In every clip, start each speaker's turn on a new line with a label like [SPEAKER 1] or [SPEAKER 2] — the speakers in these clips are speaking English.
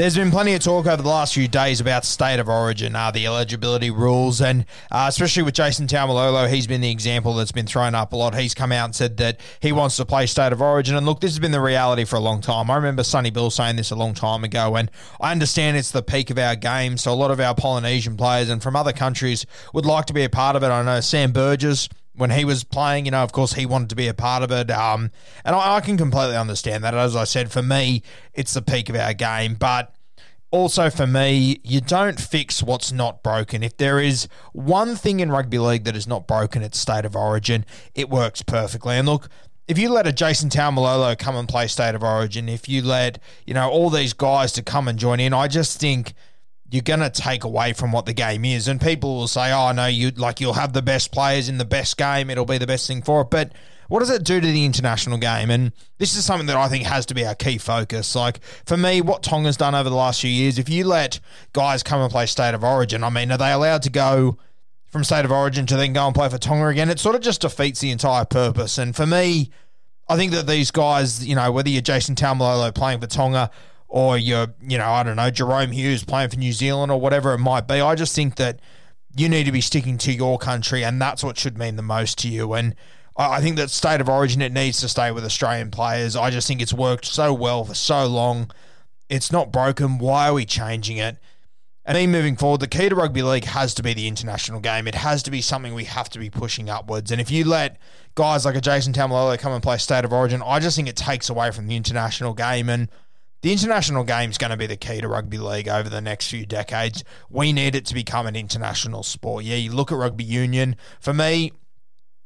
[SPEAKER 1] There's been plenty of talk over the last few days about state of origin, uh, the eligibility rules, and uh, especially with Jason Taumalolo, he's been the example that's been thrown up a lot. He's come out and said that he wants to play state of origin, and look, this has been the reality for a long time. I remember Sonny Bill saying this a long time ago, and I understand it's the peak of our game, so a lot of our Polynesian players and from other countries would like to be a part of it. I know Sam Burgess when he was playing, you know, of course, he wanted to be a part of it. Um, and I, I can completely understand that. As I said, for me, it's the peak of our game. But also for me, you don't fix what's not broken. If there is one thing in rugby league that is not broken, it's state of origin. It works perfectly. And look, if you let a Jason Taumalolo come and play state of origin, if you let, you know, all these guys to come and join in, I just think you're going to take away from what the game is. And people will say, oh, no, you like you'll have the best players in the best game. It'll be the best thing for it. But what does it do to the international game? And this is something that I think has to be our key focus. Like, for me, what Tonga's done over the last few years, if you let guys come and play State of Origin, I mean, are they allowed to go from State of Origin to then go and play for Tonga again? It sort of just defeats the entire purpose. And for me, I think that these guys, you know, whether you're Jason Taumalolo playing for Tonga or you're, you know, I don't know, Jahrome Hughes playing for New Zealand or whatever it might be, I just think that you need to be sticking to your country and that's what should mean the most to you. And I think that state of origin, it needs to stay with Australian players. I just think it's worked so well for so long. It's not broken. Why are we changing it? And then moving forward, the key to rugby league has to be the international game. It has to be something we have to be pushing upwards. And if you let guys like a Jason Taumalolo come and play state of origin, I just think it takes away from the international game. And the international game is going to be the key to rugby league over the next few decades. We need it to become an international sport. Yeah, you look at rugby union. For me,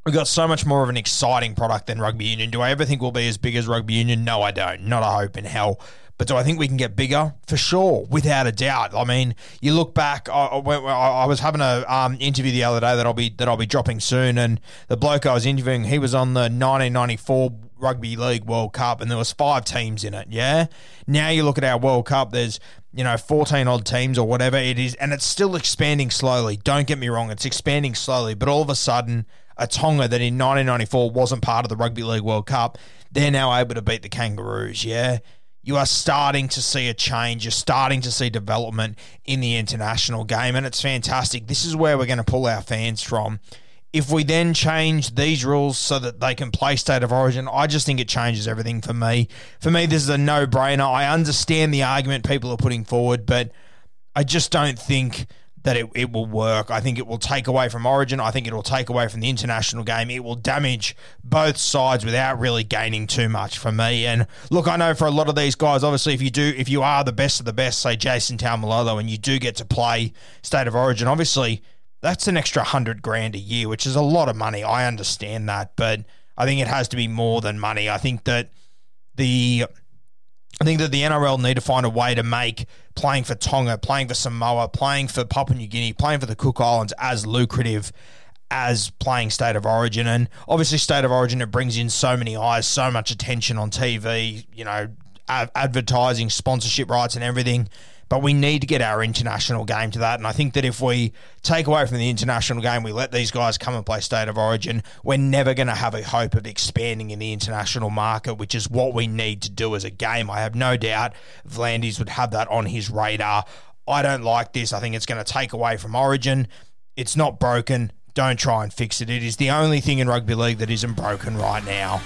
[SPEAKER 1] We've got so much more of an exciting product than rugby union. Do I ever think we'll be as big as rugby union? No, I don't. Not a hope in hell. But do I think we can get bigger? For sure, without a doubt. I mean, you look back. I, I, I was having a um, interview the other day that I'll be that I'll be dropping soon, and the bloke I was interviewing, he was on the 1994 Rugby League World Cup, and there was five teams in it. Yeah. Now you look at our World Cup. There's you know 14 odd teams or whatever it is, and it's still expanding slowly. Don't get me wrong, it's expanding slowly, but all of a sudden a Tonga that in 1994 wasn't part of the Rugby League World Cup, they're now able to beat the Kangaroos. Yeah. You are starting to see a change. You're starting to see development in the international game, and it's fantastic. This is where we're going to pull our fans from. If we then change these rules so that they can play state of origin, I just think it changes everything for me. For me, this is a no brainer. I understand the argument people are putting forward, but I just don't think that it, it will work. I think it will take away from Origin. I think it will take away from the international game. It will damage both sides without really gaining too much for me. And look, I know for a lot of these guys, obviously, if you do, if you are the best of the best, say Jason Taumalolo, and you do get to play State of Origin, obviously that's an extra hundred grand a year, which is a lot of money. I understand that, but I think it has to be more than money. I think that the I think that the NRL need to find a way to make playing for Tonga, playing for Samoa, playing for Papua New Guinea, playing for the Cook Islands as lucrative as playing State of Origin. And obviously, State of Origin, it brings in so many eyes, so much attention on TV, you know, advertising, sponsorship rights, and everything. But we need to get our international game to that. And I think that if we take away from the international game, we let these guys come and play State of Origin, we're never going to have a hope of expanding in the international market, which is what we need to do as a game. I have no doubt V'landys would have that on his radar. I don't like this. I think it's going to take away from Origin. It's not broken. Don't try and fix it. It is the only thing in rugby league that isn't broken right now.